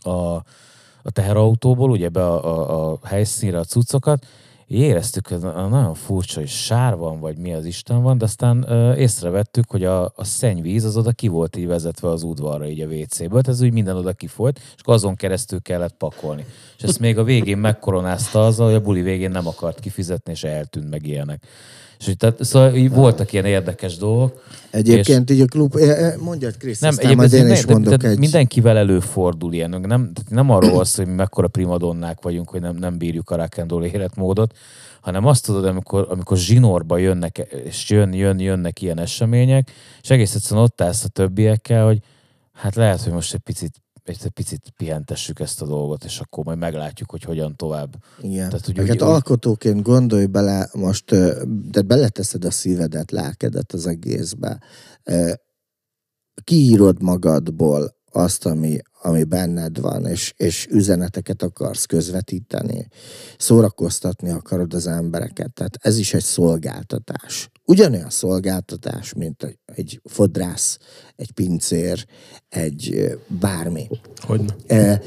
a, a teherautóból, ugye be a, a, a helyszínre a cuccokat, éreztük, hogy nagyon furcsa, hogy sár van, vagy mi az Isten van, de aztán ö, észrevettük, hogy a, a szennyvíz az oda ki volt így vezetve az udvarra, így a WC-ből, tehát ez úgy minden oda kifolyt, és akkor azon keresztül kellett pakolni. És ezt még a végén megkoronázta azzal, hogy a buli végén nem akart kifizetni, és eltűnt meg ilyenek. És úgy, tehát, szóval így voltak ilyen érdekes dolgok. Egyébként így a klub... Mondjad, Krisz, Nem, aztán majd én is mondok de egy... Mindenkivel előfordul ilyen. Nem, tehát nem arról szó, hogy mi mekkora primadonnák vagyunk, hogy nem, nem bírjuk a rock and roll életmódot, hanem azt tudod, amikor, amikor zsinórba jönnek, és jön, jön, jönnek ilyen események, és egész egyszerűen ott állsz a többiekkel, hogy hát lehet, hogy most egy picit egy picit pihentessük ezt a dolgot, és akkor majd meglátjuk, hogy hogyan tovább. Igen. Tehát, hogy hát úgy- alkotóként gondolj bele, most de beleteszed a szívedet, lelkedet az egészbe. Kiírod magadból azt, ami, ami benned van, és, és üzeneteket akarsz közvetíteni, szórakoztatni akarod az embereket. Tehát ez is egy szolgáltatás. Ugyanolyan szolgáltatás, mint egy, egy fodrász, egy pincér, egy bármi. Hogy Eh,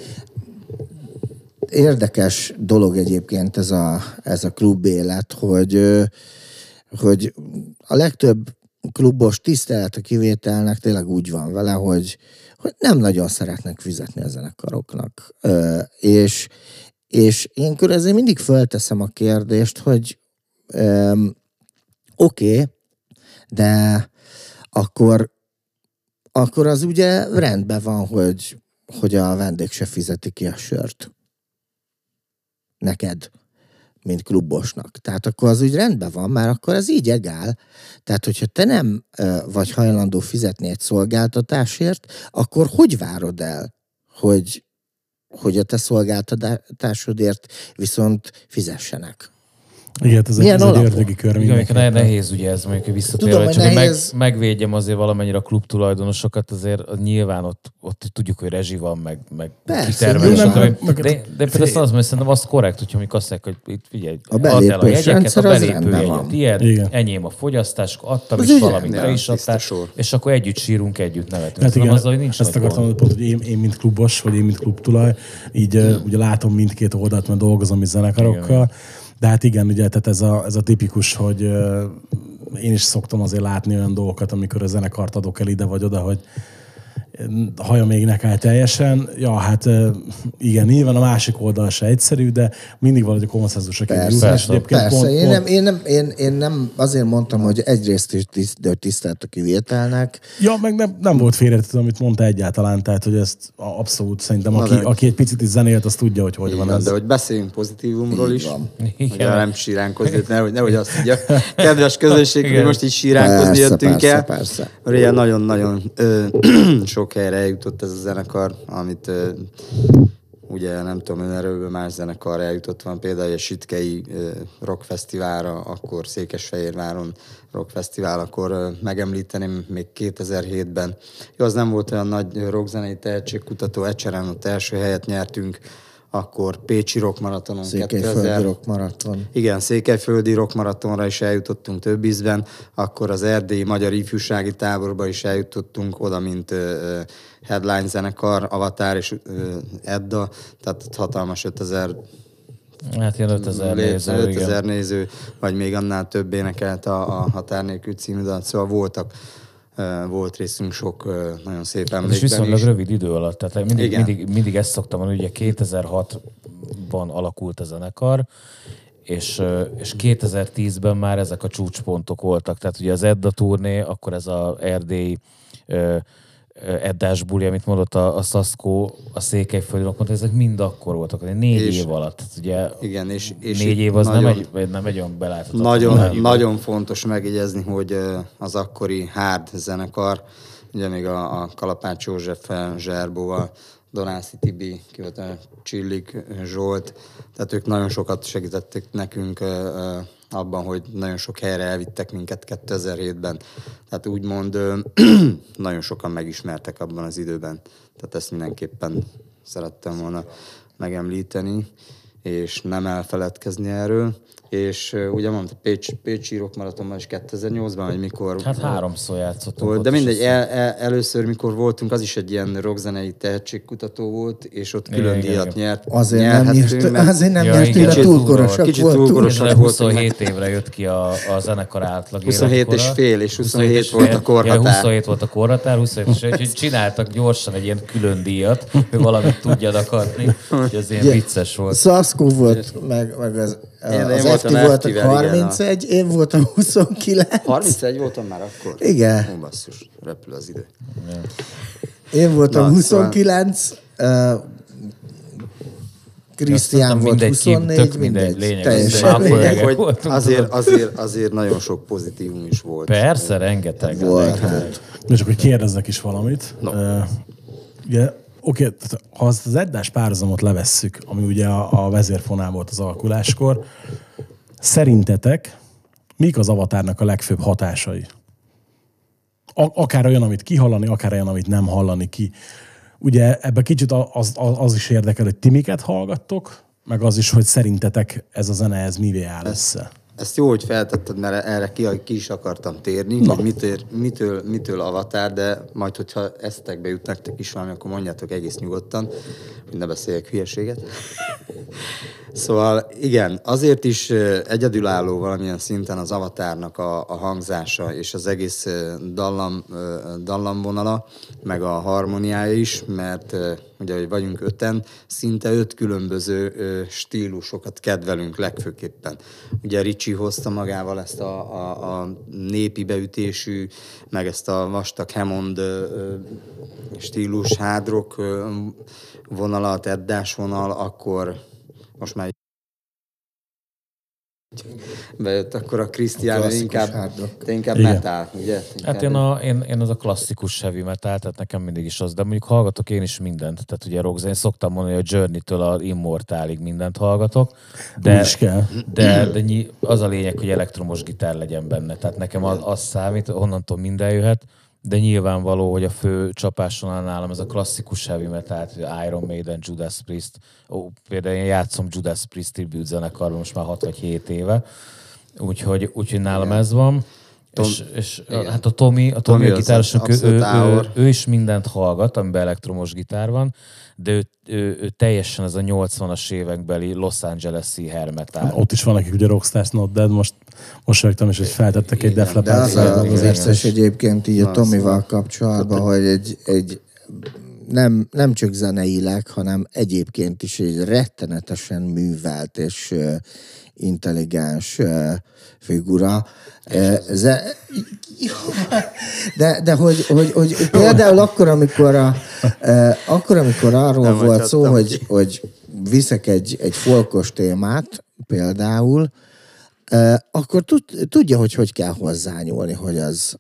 Érdekes dolog egyébként ez a, ez a klub élet, hogy, hogy a legtöbb klubos tisztelet a kivételnek tényleg úgy van vele, hogy, hogy nem nagyon szeretnek fizetni a zenekaroknak. Ö, És, és én ezért mindig fölteszem a kérdést, hogy oké, okay, de akkor, akkor az ugye rendben van, hogy, hogy a vendég se fizeti ki a sört. Neked. Mint klubosnak. Tehát akkor az úgy rendben van, már akkor ez így egál. Tehát, hogyha te nem vagy hajlandó fizetni egy szolgáltatásért, akkor hogy várod el, hogy, hogy a te szolgáltatásodért viszont fizessenek? Igen, ez, egy, Milyen ez egy alapon? ördögi kör Igen, ne, mindenképpen. nehéz ugye ez mondjuk visszatérve, Tudom, hogy hogy csak nehéz. meg, megvédjem azért valamennyire a klub tulajdonosokat, azért az nyilván ott, ott tudjuk, hogy rezsi van, meg, meg Persze, kitermelés. stb. meg- meg- de, de például azt mondom, hogy szerintem az korrekt, hogyha mondjuk azt mondják, hogy itt figyelj, A add el belépős jegyeket, a belépő jegyet, Igen. enyém a fogyasztás, adtam is valamit, te is adtál, és akkor együtt sírunk, együtt nevetünk. Hát igen, azzal, hogy nincs ezt akartam mondani, pont, hogy én, én, mint klubos, vagy én, mint klubtulaj, így ugye látom mindkét oldalt, mert dolgozom is zenekarokkal, de hát igen, ugye, tehát ez a, ez a tipikus, hogy én is szoktam azért látni olyan dolgokat, amikor a zenekart adok el ide vagy oda, hogy haja még nekáll teljesen. Ja, hát igen, nyilván a másik oldal se egyszerű, de mindig valahogy a konszenzusra kell Persze, jutni, persze. egyébként Persze, pont- én, pont- nem, én, nem, én, én nem azért mondtam, hogy egyrészt is tisztelt a kivételnek. Ja, meg nem, nem volt félretető, amit mondta egyáltalán, tehát hogy ezt a- abszolút szerintem, Na aki, de- aki egy picit is zenélt, az tudja, hogy hogy Így van van, ez. de hogy beszéljünk pozitívumról is, van. Igen. nem síránkozni, *laughs* nehogy, nehogy azt mondja, kedves közönség, hogy most így síránkozni Persze, jöttünk persze, el. persze. Mert nagyon-nagyon ö, *clears throat* sok helyre eljutott ez a zenekar, amit ugye nem tudom, önerőből más zenekar eljutott van, például a Sitkei rockfesztiválra, akkor Székesfehérváron rockfesztivál, akkor megemlíteném még 2007-ben. Jó, az nem volt olyan nagy rockzenei tehetségkutató, Ecseren ott első helyet nyertünk, akkor Pécsi Rock Maratonon Székelyföldi Rock Maraton. igen, Székelyföldi rockmaratonra is eljutottunk több ízben, akkor az erdélyi magyar ifjúsági táborba is eljutottunk oda, mint ö, headline zenekar, Avatar és ö, Edda, tehát ott hatalmas 5000 Hát ilyen 5000 néző, 5000 igen. néző, vagy még annál több énekelt a, a Határ nélkül című dalt, szóval voltak, volt részünk sok nagyon szép emlékben viszonylag is. rövid idő alatt. Tehát mindig, Igen. mindig, mindig ezt szoktam mondani, ugye 2006-ban alakult a zenekar, és, és 2010-ben már ezek a csúcspontok voltak. Tehát ugye az Edda turné, akkor ez a erdélyi Eddás buli, amit mondott a, a Szaszkó, a Székelyföldi mondta, ezek mind akkor voltak, négy És- év alatt. Ugye Igen, és, és négy év az nem nagyon- egy, vagy nem egy olyan beláthatatlan Nagyon, nagyon fontos megjegyezni, hogy az akkori hard zenekar, ugye még a, a Kalapács Józseffel, Zserbóval, Donászi Tibi, ki volt a Csillik Zsolt, tehát ők nagyon sokat segítettek nekünk abban, hogy nagyon sok helyre elvittek minket 2007-ben. Tehát úgymond *clears throat* nagyon sokan megismertek abban az időben. Tehát ezt mindenképpen szerettem volna megemlíteni, és nem elfeledkezni erről. És ugye mondta, Pécs, Pécsi Rock Maratonban is 2008-ban, vagy mikor Hát háromszor játszottunk. volt, de mindegy, azt el, el, először, mikor voltunk, az is egy ilyen rockzenei tehetségkutató volt, és ott külön Igen, díjat igen. nyert. Azért nem, nyert, mert- azért nem Ja, nyertünk, igen. Kicsit túlkorosak kicsit voltunk. túlkorosak voltunk. 27 évre jött ki a, a zenekar átlag 27 és életkora. fél, és 27 és volt a korhatár. Ja, 27 volt a korhatár, 27 és úgyhogy csináltak gyorsan egy ilyen külön díjat, hogy valamit tudjanak adni, hogy az ilyen vicces volt. Szaszkó volt, meg, meg az, Én- én az voltam FT volt a FT-vel, igen, 31, én voltam 29. 31 voltam már akkor? Igen. Ó, basszus, repül az idő. Én voltam Na, 29, uh, Krisztián volt mindegy, ki- 24, tök mindegy, mindegy. lényeg teljesen hogy lényeg. azért, azért, azért nagyon sok pozitívum is volt. Persze, rengeteg. Volt, hát. De csak hogy kérdezzek is valamit. No. Uh, ugye, oké, tehát ha azt az Eddás párhuzamot levesszük, ami ugye a, a vezérfonál volt az alakuláskor, szerintetek mik az avatárnak a legfőbb hatásai? A, akár olyan, amit kihallani, akár olyan, amit nem hallani ki. Ugye ebbe kicsit az, az, az is érdekel, hogy ti miket hallgattok, meg az is, hogy szerintetek ez a zene, ez mivé áll össze. Ezt jó, hogy feltetted, mert erre ki, ki is akartam térni, hogy mitől, mitől, mitől avatár, de majd, hogyha esztekbe jut nektek is valami, akkor mondjátok egész nyugodtan, hogy ne beszéljek hülyeséget. *laughs* Szóval igen, azért is egyedülálló valamilyen szinten az avatárnak a, a hangzása és az egész dallam, dallamvonala, meg a harmóniája is, mert ugye, hogy vagyunk öten, szinte öt különböző stílusokat kedvelünk legfőképpen. Ugye Ricsi hozta magával ezt a, a, a népi beütésű, meg ezt a vastag ö, stílus, hádrok vonalat, eddás vonal, akkor most már bejött, akkor a Krisztián inkább, te inkább Igen. metal, ugye? Hát Inkább- én, a, én, én az a klasszikus heavy metal, tehát nekem mindig is az, de mondjuk hallgatok én is mindent. Tehát ugye rock, én szoktam mondani, hogy a Journey-től a Immortálig mindent hallgatok, de, is kell. de, de nyi- az a lényeg, hogy elektromos gitár legyen benne. Tehát nekem az, az számít, onnantól minden jöhet, de nyilvánvaló, hogy a fő csapáson nálam ez a klasszikus heavy metal, Iron Maiden, Judas Priest. Ó, például én játszom Judas Priest tribute zenekarban most már 6 vagy 7 éve, úgyhogy, úgyhogy nálam ez van. És, és hát a Tomi, a Tomi, Tomi a az gitárosunk, ő, ő, ő, ő, is mindent hallgat, amiben elektromos gitár van, de ő, ő, ő teljesen ez a 80-as évekbeli Los Angeles-i hair metal. Ott is van nekik ugye Rockstars Not Dead, most, most rögtem is, hogy feltettek egy Def De Leppard az, a, feldolgozást, az vicces és- egyébként így a Tomival szóval- kapcsolatban, hogy egy, egy nem, nem csak zeneileg, hanem egyébként is egy rettenetesen művelt és intelligens figura. Ö, Ze, de, de hogy, hogy, hogy például akkor, amikor, a, akkor, amikor arról Nem volt szó, hogy, hogy viszek egy, egy folkos témát, például, akkor tud, tudja, hogy hogy kell hozzányúlni, hogy az,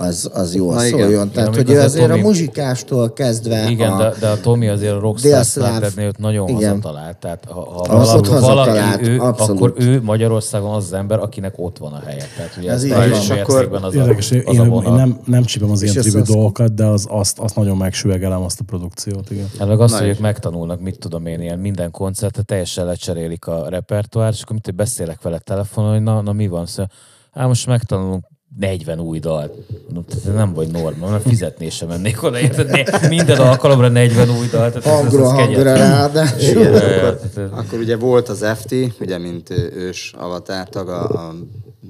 az, az jól Na igen. szóljon. Tehát, Igen, hogy ő azért a Tomi- muzsikástól kezdve Igen, a, de, de a Tomi azért a Rockstar Splendidnél őt nagyon Igen. hazatalált. Tehát ha, ha valaki, hazatalált, valaki ő, abszolút. akkor ő Magyarországon az az ember, akinek ott van a helye. Tehát ugye Ez így. És akkor az a, Érdekes, én, az a én vonal. nem, nem csípem az ilyen azt- dolgokat, de az, azt, azt nagyon megsüvegelem, azt a produkciót, igen. Hát meg azt, Na hogy ők megtanulnak, mit tudom én, ilyen minden koncertet teljesen lecserélik a repertoárt, és akkor mit hogy beszélek vele telefonon, hogy na, na mi van, szóval, hát most megtanulunk 40 új. Mondom, tehát nem vagy norma, mert fizetni sem mennék oda, érted? Ne, Minden alkalomra 40 új dalt. Tehát ez- ez- hangra, ez hangra ráadásul. Igen, akkor, tehát- akkor ugye volt az FT, ugye mint ős avatártag, a, a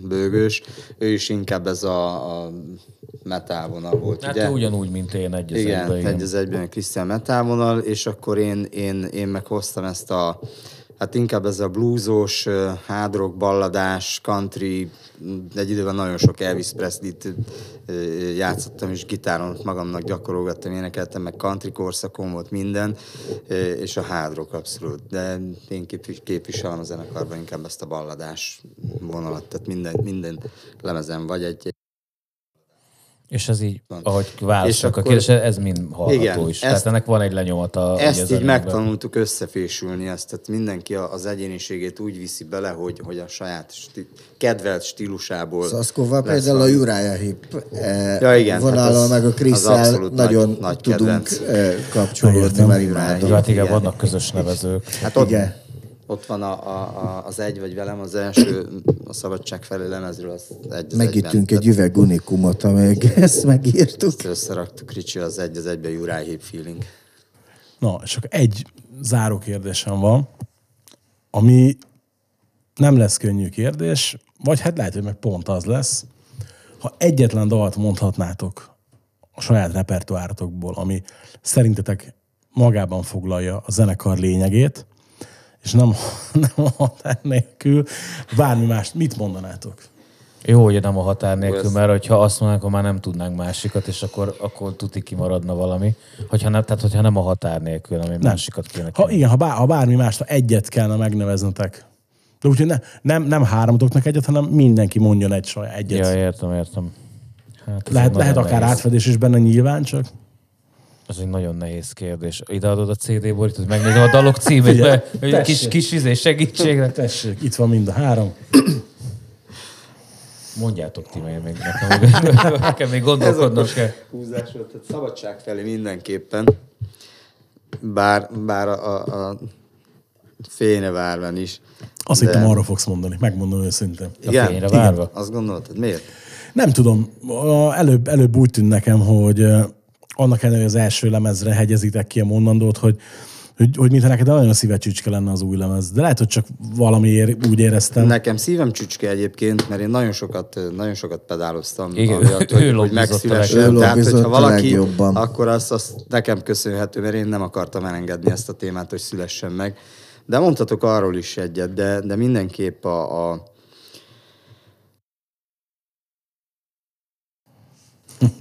bőgős, ő is inkább ez a, a metal vonal volt, Hát ugye? ugyanúgy, mint én egy az igen, egyben, igen. egy az egyben a Christian metal vonal, és akkor én, én, én meg hoztam ezt a, hát inkább ez a bluesos, rock, balladás, country, egy időben nagyon sok Elvis Presley-t játszottam, és gitáron magamnak gyakorolgattam, énekeltem, meg country korszakon volt minden, és a hard rock abszolút. De én képvis- képviselem a zenekarban inkább ezt a balladás vonalat, tehát minden, minden lemezen vagy egy, És ez így, ahogy És válaszolok a akkor- kérdés, ez mind hallható Igen, is. ezt- Tehát ennek van egy lenyomata. Ezt így megtanultuk összefésülni, ezt, tehát mindenki a- az egyéniségét úgy viszi bele, hogy, hogy a saját sti- kedvelt stílusából. Szaszkóval lesz például a. Uriah Heep eh, Ja, igen, vonallal, hát az- meg a abszolút nagyon nagy- nagy tudunk kedvenc. eh, kapcsolódni, mert imádom. hát igen, Igen. vannak közös nevezők. Hát ott, Igen. Ott van a, a, a, az egy vagy velem, az első a szabadság felé lemezről, az egy az Megittünk egy üveg unikumot, amíg ezt megírtuk. Ezt összeraktuk, Ricsi, az egy az egyben Uriah Heep feeling. Na, és akkor egy záró kérdésem van, ami nem lesz könnyű kérdés, vagy hát lehet, hogy meg pont az lesz. Ha egyetlen dalt mondhatnátok a saját repertoáratokból, ami szerintetek magában foglalja a zenekar lényegét, és nem, *laughs* nem a határ nélkül, bármi más, mit mondanátok? Jó, hogy nem a határ nélkül, mert hogyha azt mondanánk, akkor már nem tudnánk másikat, és akkor, akkor tuti kimaradna valami. Hogyha nem, tehát, hogyha nem a határ nélkül, hanem egy másikat kéne. Ha igen, ha, bár, ha bármi mást, ha egyet kellene megneveznetek. De úgyhogy ne, nem, nem hármatoknak egyet, hanem mindenki mondjon egy saját egyet. Ja, értem, értem. Hát lehet lehet akár nehéz- átfedés is benne nyilván, csak Ez egy nagyon nehéz kérdés. Ideadod a CD borítót, megnézem a dalok címét, Figyelj, mert- hogy egy kis, kis izé segítségre. tessék, itt van mind a három. Mondjátok ti meg még nekem, *laughs* nekem még gondolkodnom Ez a kell. húzás volt, tehát szabadság felé mindenképpen. Bár, bár a, a, a Fényevárban is. Azt De- hittem arra fogsz mondani, megmondom őszintén. A fényre várva? Azt gondoltad, miért? Nem tudom, előbb, előbb úgy tűnt nekem, hogy annak ellenére, hogy az első lemezre hegyezitek ki a mondandót, hogy hogy, hogy mintha neked nagyon szíve csücske lenne az új lemez. De lehet, hogy csak valamiért úgy éreztem. Nekem szívem csücske egyébként, mert én nagyon sokat, nagyon sokat pedáloztam. Igen, amiatt, *laughs* hogy, hogy megszülessen. Tehát, hogyha valaki, legjobban. akkor az, az nekem köszönhető, mert én nem akartam elengedni ezt a témát, hogy szülessen meg. De mondhatok arról is egyet, de, de mindenképp a, a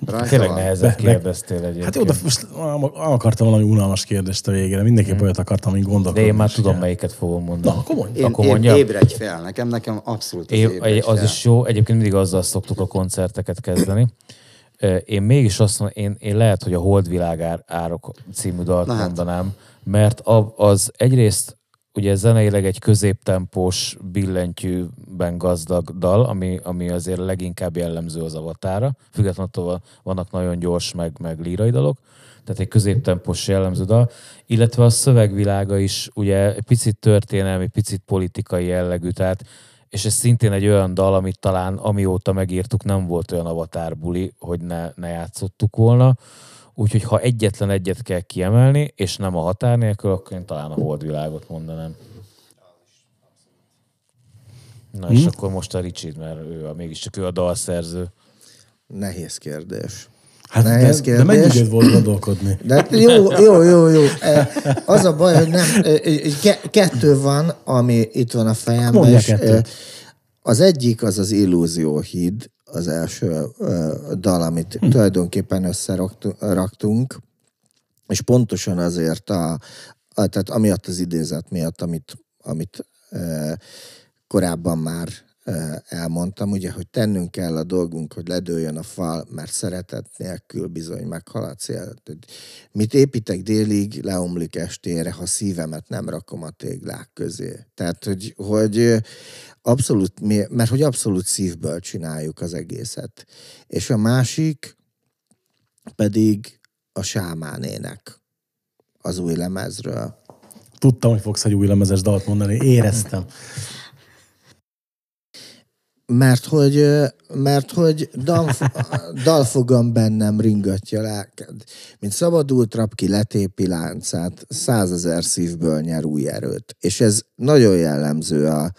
Rajta *laughs* Tényleg be- kérdeztél egyébként. Hát jó, de most akartam valami unalmas kérdést a végére. Mindenképp olyat akartam, amit De gondolkodni. én már tudom, melyiket fogom mondani. Na, akkor mondj. Én, Akkor én mondjam? ébredj fel, nekem, nekem abszolút az É, ébredj az fel. is jó. Egyébként mindig azzal szoktuk a koncerteket kezdeni. Én mégis azt mondom, én, én lehet, hogy a Holdvilág ár- árok című dalt Na hát. mondanám, mert az egyrészt ugye zeneileg egy középtempós, billentyűben gazdag dal, ami, ami azért leginkább jellemző az avatára. Függetlenül attól vannak nagyon gyors, meg, meg lírai dalok. Tehát egy középtempós jellemző dal. Illetve a szövegvilága is ugye egy picit történelmi, picit politikai jellegű, tehát és ez szintén egy olyan dal, amit talán amióta megírtuk, nem volt olyan avatárbuli, hogy ne, ne játszottuk volna. Úgyhogy ha egyetlen egyet kell kiemelni, és nem a határ nélkül, akkor én talán a holdvilágot mondanám. Na és akkor most a Ricsit, mert ő a, mégiscsak ő a dalszerző. Nehéz kérdés. Hát Nehéz de, de mennyi kérdés. időt volt gondolkodni? De jó, jó, jó, jó. Eh, Az a baj, hogy nem, eh, ke- kettő van, ami itt van a fejemben. Mondjál és, kettőt. Az egyik az az Illúzió híd, az első dal, amit Hm. tulajdonképpen összeraktunk, és pontosan azért a, a tehát amiatt az idézet miatt, amit, amit eh, korábban már eh, elmondtam, ugye, hogy tennünk kell a dolgunk, hogy ledőljön a fal, mert szeretet nélkül bizony meghal a cél. Mit építek délig, leomlik estére, ha szívemet nem rakom a téglák közé. Tehát, hogy, hogy abszolút, mert hogy abszolút szívből csináljuk az egészet. És a másik pedig a sámánének az új lemezről. Tudtam, hogy fogsz egy új lemezes dalt mondani. Éreztem. Mert hogy, mert hogy dal, dalfogam bennem ringatja lelked. Mint szabadult rab ki letépi láncát, százezer szívből nyer új erőt. És ez nagyon jellemző a,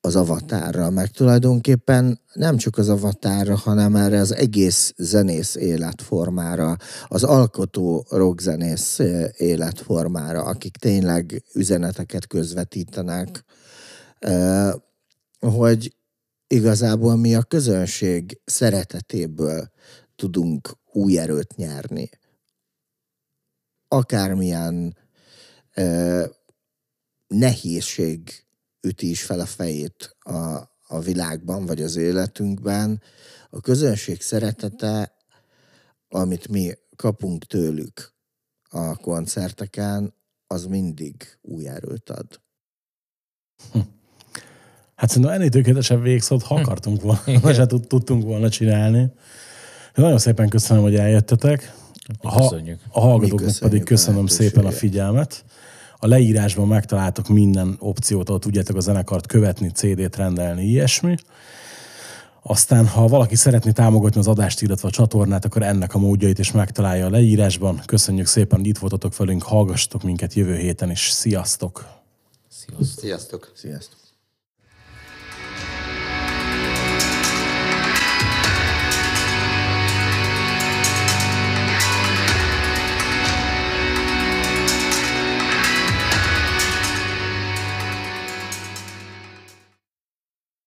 az avatárra, meg tulajdonképpen nem csak az avatárra, hanem erre az egész zenész életformára, az alkotó rockzenész ö, életformára, akik tényleg üzeneteket közvetítenek, ö, hogy igazából mi a közönség szeretetéből tudunk új erőt nyerni. Akármilyen ö, nehézség üti is fel a fejét a, a világban, vagy az életünkben, a közönség szeretete, amit mi kapunk tőlük a koncerteken, az mindig új erőt ad. Hát szerintem ennél tökéletesebb végszót, ha akartunk volna, vagy se tud- tudtunk volna csinálni. Nagyon szépen köszönöm, hogy eljöttetek. A, ha- a hallgatóknak pedig köszönöm szépen a figyelmet. A leírásban megtaláltok minden opciót, ahol tudjátok a zenekart követni, CD-t rendelni, ilyesmi. Aztán, ha valaki szeretné támogatni az adást, illetve a csatornát, akkor ennek a módjait is megtalálja a leírásban. Köszönjük szépen, hogy itt voltatok velünk, hallgassatok minket jövő héten is. Sziasztok! Sziasztok. Sziasztok! Sziasztok!